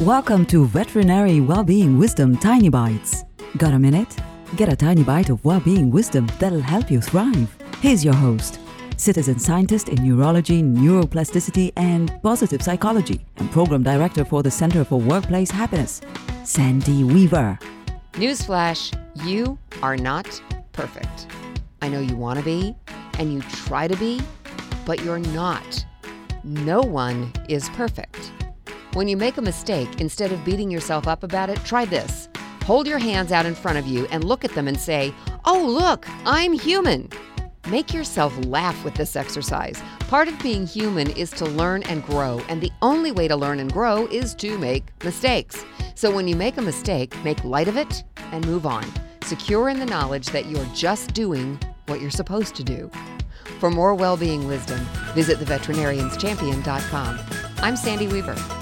Welcome to Veterinary Wellbeing Wisdom Tiny Bites. Got a minute? Get a tiny bite of well-being wisdom that'll help you thrive. Here's your host, citizen scientist in neurology, neuroplasticity, and positive psychology, and program director for the Center for Workplace Happiness, Sandy Weaver. Newsflash, you are not perfect. I know you want to be, and you try to be, but you're not. No one is perfect. When you make a mistake, instead of beating yourself up about it, try this. Hold your hands out in front of you and look at them and say, Oh, look, I'm human. Make yourself laugh with this exercise. Part of being human is to learn and grow, and the only way to learn and grow is to make mistakes. So when you make a mistake, make light of it and move on, secure in the knowledge that you're just doing what you're supposed to do. For more well-being wisdom, visit theveterinarianschampion.com. I'm Sandy Weaver.